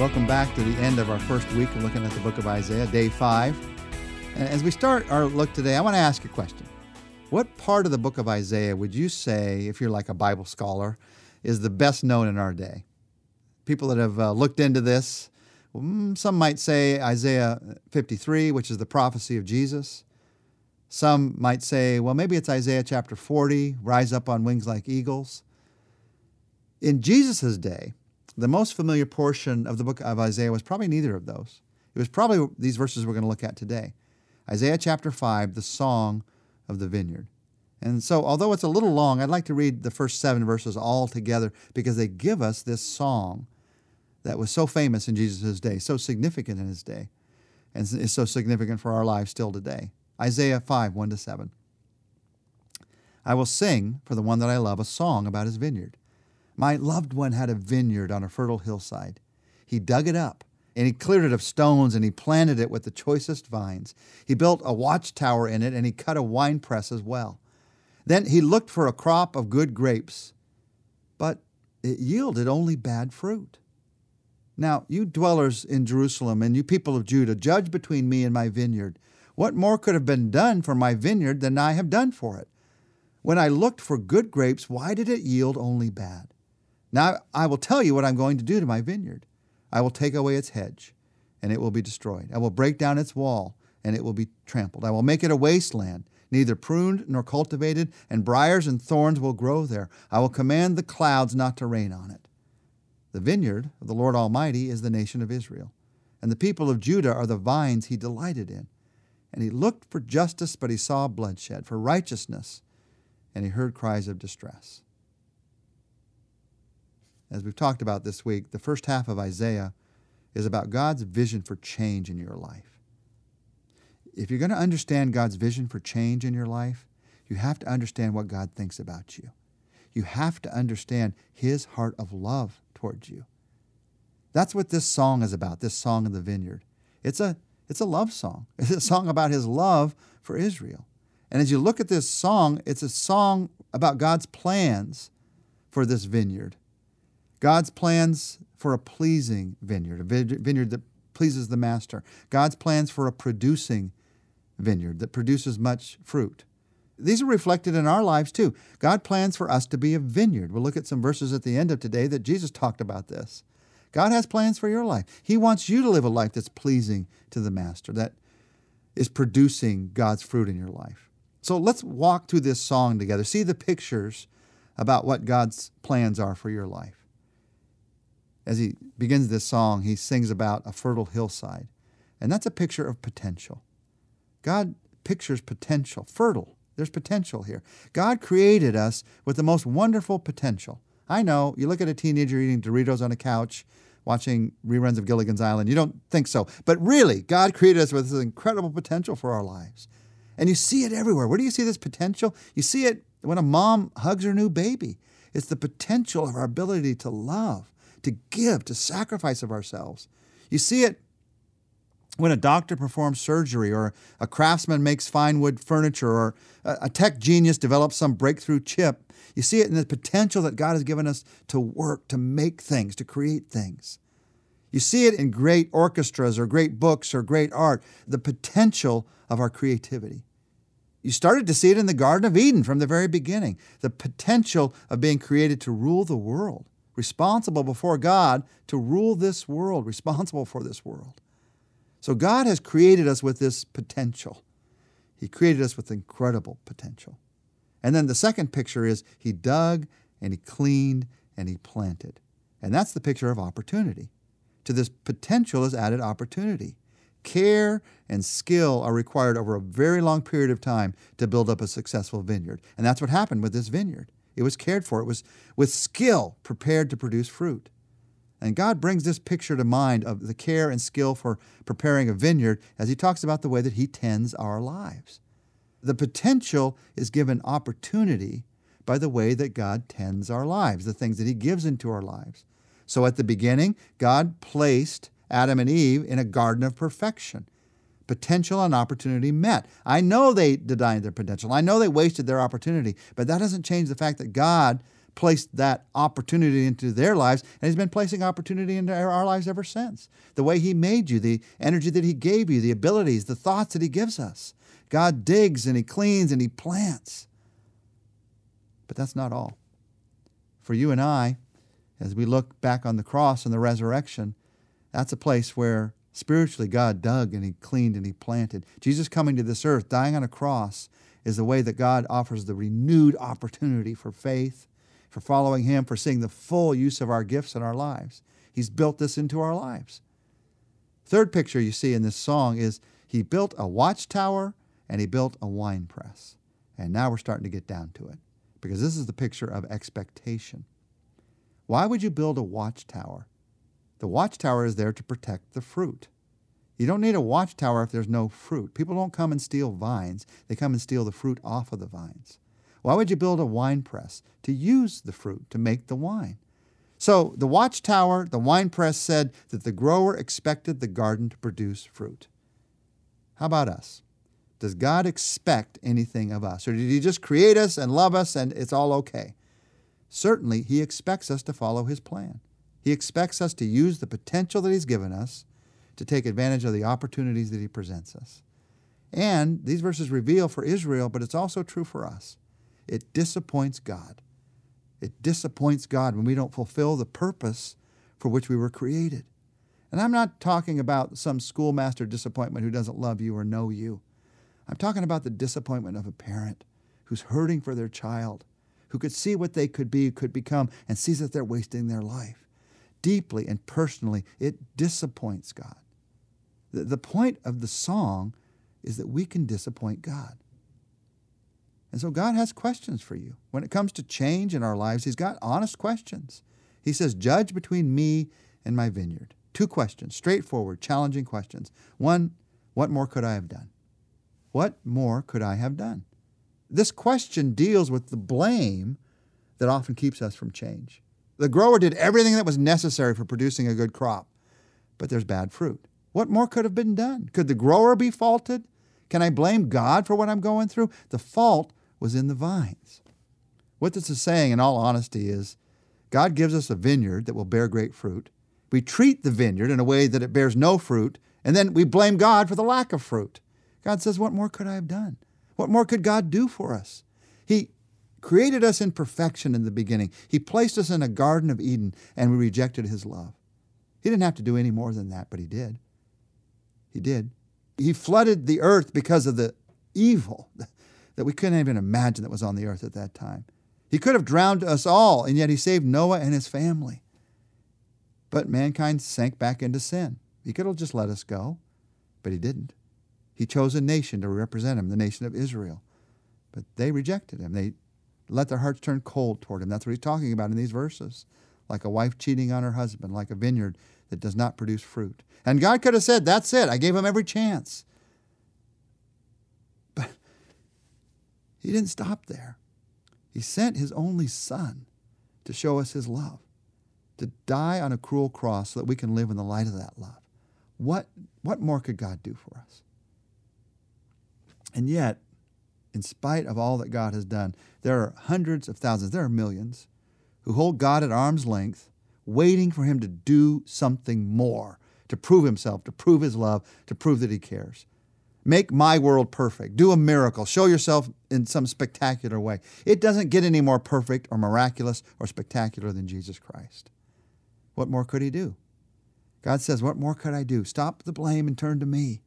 Welcome back to the end of our first week of looking at the book of Isaiah, day five. And as we start our look today, I want to ask a question. What part of the book of Isaiah would you say, if you're like a Bible scholar, is the best known in our day? People that have uh, looked into this, mm, some might say Isaiah 53, which is the prophecy of Jesus. Some might say, well, maybe it's Isaiah chapter 40, rise up on wings like eagles. In Jesus' day, the most familiar portion of the book of Isaiah was probably neither of those. It was probably these verses we're going to look at today. Isaiah chapter 5, the song of the vineyard. And so, although it's a little long, I'd like to read the first seven verses all together because they give us this song that was so famous in Jesus' day, so significant in his day, and is so significant for our lives still today. Isaiah 5, 1 to 7. I will sing for the one that I love a song about his vineyard. My loved one had a vineyard on a fertile hillside. He dug it up and he cleared it of stones and he planted it with the choicest vines. He built a watchtower in it and he cut a winepress as well. Then he looked for a crop of good grapes, but it yielded only bad fruit. Now, you dwellers in Jerusalem and you people of Judah, judge between me and my vineyard. What more could have been done for my vineyard than I have done for it? When I looked for good grapes, why did it yield only bad? Now I will tell you what I'm going to do to my vineyard. I will take away its hedge, and it will be destroyed. I will break down its wall, and it will be trampled. I will make it a wasteland, neither pruned nor cultivated, and briars and thorns will grow there. I will command the clouds not to rain on it. The vineyard of the Lord Almighty is the nation of Israel, and the people of Judah are the vines he delighted in. And he looked for justice, but he saw bloodshed, for righteousness, and he heard cries of distress as we've talked about this week, the first half of Isaiah is about God's vision for change in your life. If you're going to understand God's vision for change in your life, you have to understand what God thinks about you. You have to understand His heart of love towards you. That's what this song is about, this song of the vineyard. It's a, it's a love song. It's a song about His love for Israel. And as you look at this song, it's a song about God's plans for this vineyard. God's plans for a pleasing vineyard, a vineyard that pleases the master. God's plans for a producing vineyard that produces much fruit. These are reflected in our lives too. God plans for us to be a vineyard. We'll look at some verses at the end of today that Jesus talked about this. God has plans for your life. He wants you to live a life that's pleasing to the master, that is producing God's fruit in your life. So let's walk through this song together. See the pictures about what God's plans are for your life as he begins this song, he sings about a fertile hillside. And that's a picture of potential. God pictures potential, fertile. There's potential here. God created us with the most wonderful potential. I know, you look at a teenager eating Doritos on a couch, watching reruns of Gilligan's Island, you don't think so. But really, God created us with this incredible potential for our lives. And you see it everywhere. Where do you see this potential? You see it when a mom hugs her new baby. It's the potential of our ability to love, to give, to sacrifice of ourselves. You see it when a doctor performs surgery, or a craftsman makes fine wood furniture, or a tech genius develops some breakthrough chip. You see it in the potential that God has given us to work, to make things, to create things. You see it in great orchestras, or great books, or great art, the potential of our creativity. You started to see it in the Garden of Eden from the very beginning the potential of being created to rule the world responsible before God to rule this world, responsible for this world. So God has created us with this potential. He created us with incredible potential. And then the second picture is He dug and He cleaned and He planted. And that's the picture of opportunity. To this potential is added opportunity. Care and skill are required over a very long period of time to build up a successful vineyard. And that's what happened with this vineyard. It was cared for. It was with skill prepared to produce fruit. And God brings this picture to mind of the care and skill for preparing a vineyard as He talks about the way that He tends our lives. The potential is given opportunity by the way that God tends our lives, the things that He gives into our lives. So at the beginning, God placed Adam and Eve in a garden of perfection potential and opportunity met. I know they denied their potential. I know they wasted their opportunity, but that doesn't change the fact that God placed that opportunity into their lives, and He's been placing opportunity into our lives ever since. The way He made you, the energy that He gave you, the abilities, the thoughts that He gives us. God digs and He cleans and He plants. But that's not all. For you and I, as we look back on the cross and the resurrection, that's a place where spiritually God dug and He cleaned and He planted. Jesus coming to this earth, dying on a cross, is the way that God offers the renewed opportunity for faith, for following Him, for seeing the full use of our gifts in our lives. He's built this into our lives. Third picture you see in this song is He built a watchtower and He built a wine press. And now we're starting to get down to it because this is the picture of expectation. Why would you build a watchtower? The watchtower is there to protect the fruit. You don't need a watchtower if there's no fruit. People don't come and steal vines, they come and steal the fruit off of the vines. Why would you build a wine press? To use the fruit, to make the wine. So the watchtower, the wine press said that the grower expected the garden to produce fruit. How about us? Does God expect anything of us? Or did He just create us and love us and it's all okay? Certainly, He expects us to follow His plan. He expects us to use the potential that He's given us to take advantage of the opportunities that He presents us. And these verses reveal for Israel, but it's also true for us. It disappoints God. It disappoints God when we don't fulfill the purpose for which we were created. And I'm not talking about some schoolmaster disappointment who doesn't love you or know you. I'm talking about the disappointment of a parent who's hurting for their child who could see what they could be, could become, and sees that they're wasting their life. Deeply and personally, it disappoints God. The, the point of the song is that we can disappoint God. And so God has questions for you. When it comes to change in our lives, He's got honest questions. He says, Judge between me and my vineyard. Two questions, straightforward, challenging questions. One, what more could I have done? What more could I have done? This question deals with the blame that often keeps us from change. The grower did everything that was necessary for producing a good crop, but there's bad fruit. What more could have been done? Could the grower be faulted? Can I blame God for what I'm going through? The fault was in the vines. What this is saying, in all honesty, is God gives us a vineyard that will bear great fruit. We treat the vineyard in a way that it bears no fruit, and then we blame God for the lack of fruit. God says, What more could I have done? What more could God do for us? He created us in perfection in the beginning. He placed us in a Garden of Eden, and we rejected His love. He didn't have to do any more than that, but He did. He did. He flooded the earth because of the evil that we couldn't even imagine that was on the earth at that time. He could have drowned us all, and yet He saved Noah and his family. But mankind sank back into sin. He could have just let us go, but He didn't. He chose a nation to represent him, the nation of Israel. But they rejected him. They let their hearts turn cold toward him. That's what he's talking about in these verses. Like a wife cheating on her husband, like a vineyard that does not produce fruit. And God could have said, That's it. I gave him every chance. But he didn't stop there. He sent his only son to show us his love, to die on a cruel cross so that we can live in the light of that love. What, what more could God do for us? And yet, in spite of all that God has done, there are hundreds of thousands, there are millions, who hold God at arm's length, waiting for Him to do something more, to prove Himself, to prove His love, to prove that He cares. Make my world perfect. Do a miracle. Show yourself in some spectacular way. It doesn't get any more perfect or miraculous or spectacular than Jesus Christ. What more could He do? God says, What more could I do? Stop the blame and turn to me.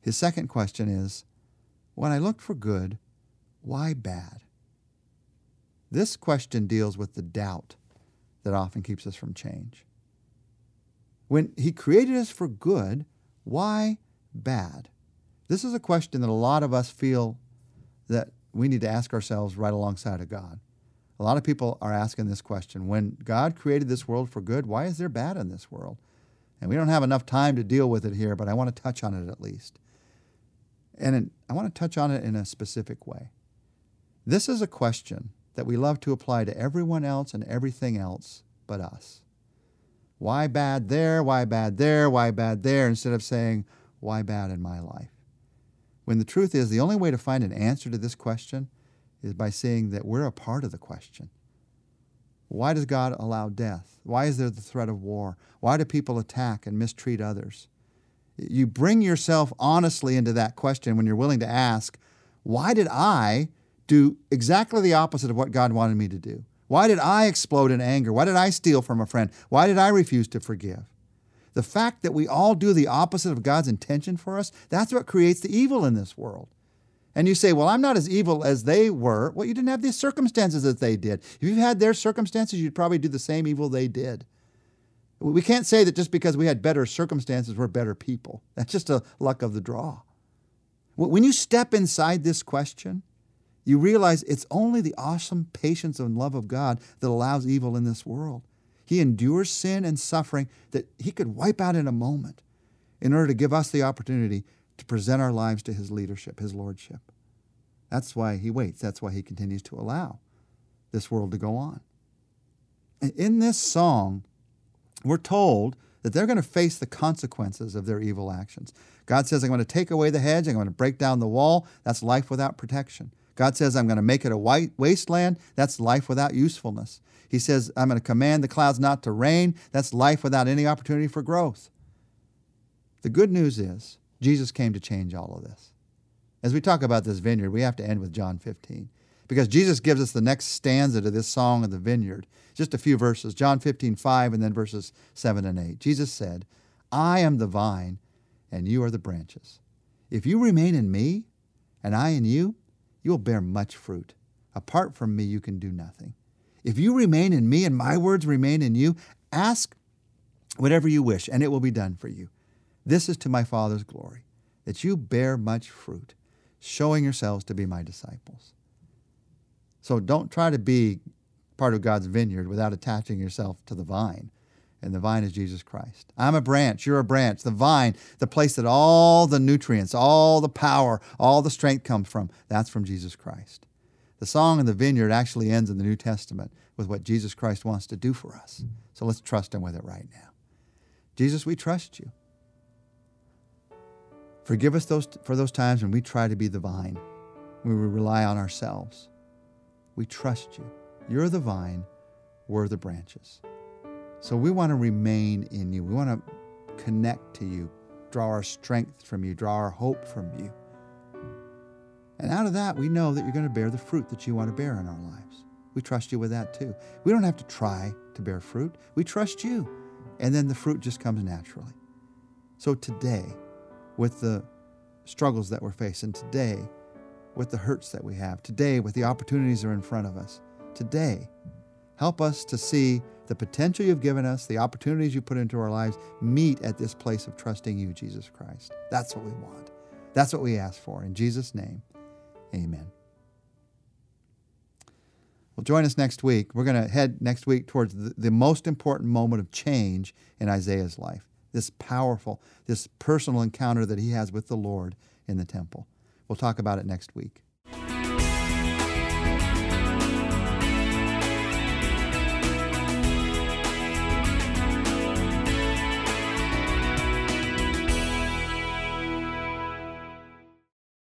His second question is, when I looked for good, why bad? This question deals with the doubt that often keeps us from change. When He created us for good, why bad? This is a question that a lot of us feel that we need to ask ourselves right alongside of God. A lot of people are asking this question when God created this world for good, why is there bad in this world? And we don't have enough time to deal with it here, but I want to touch on it at least. And I want to touch on it in a specific way. This is a question that we love to apply to everyone else and everything else but us. Why bad there? Why bad there? Why bad there? Instead of saying, why bad in my life? When the truth is, the only way to find an answer to this question is by seeing that we're a part of the question. Why does God allow death? Why is there the threat of war? Why do people attack and mistreat others? You bring yourself honestly into that question when you're willing to ask, why did I do exactly the opposite of what God wanted me to do? Why did I explode in anger? Why did I steal from a friend? Why did I refuse to forgive? The fact that we all do the opposite of God's intention for us, that's what creates the evil in this world. And you say, well, I'm not as evil as they were. Well, you didn't have the circumstances that they did. If you had their circumstances, you'd probably do the same evil they did. We can't say that just because we had better circumstances, we're better people. That's just a luck of the draw. When you step inside this question, you realize it's only the awesome patience and love of God that allows evil in this world. He endures sin and suffering that He could wipe out in a moment in order to give us the opportunity to present our lives to His leadership, His lordship. That's why He waits. That's why He continues to allow this world to go on. In this song, we're told that they're going to face the consequences of their evil actions. God says, I'm going to take away the hedge, I'm going to break down the wall. That's life without protection. God says, I'm going to make it a white wasteland. That's life without usefulness. He says, I'm going to command the clouds not to rain. That's life without any opportunity for growth. The good news is, Jesus came to change all of this. As we talk about this vineyard, we have to end with John 15 because Jesus gives us the next stanza to this song of the vineyard. Just a few verses, John 15, 5, and then verses 7 and 8. Jesus said, I am the vine, and you are the branches. If you remain in me, and I in you, you will bear much fruit. Apart from me, you can do nothing. If you remain in me and my words remain in you, ask whatever you wish, and it will be done for you. This is to my Father's glory, that you bear much fruit, showing yourselves to be my disciples. So don't try to be part of God's vineyard without attaching yourself to the vine. And the vine is Jesus Christ. I'm a branch, you're a branch. The vine, the place that all the nutrients, all the power, all the strength comes from, that's from Jesus Christ. The song in the vineyard actually ends in the New Testament with what Jesus Christ wants to do for us. So let's trust Him with it right now. Jesus, we trust you. Forgive us those, for those times when we try to be the vine, when we rely on ourselves. We trust you. You're the vine, we're the branches. So we want to remain in you. We want to connect to you, draw our strength from you, draw our hope from you. And out of that, we know that you're going to bear the fruit that you want to bear in our lives. We trust you with that too. We don't have to try to bear fruit, we trust you. And then the fruit just comes naturally. So today, with the struggles that we're facing, today, with the hurts that we have, today, with the opportunities that are in front of us. Today, help us to see the potential you've given us, the opportunities you put into our lives, meet at this place of trusting you, Jesus Christ. That's what we want. That's what we ask for. In Jesus' name, amen. Well, join us next week. We're going to head next week towards the, the, most important moment of change in Isaiah's life this powerful, this personal encounter that he has with the Lord in the temple. We'll talk about it next week.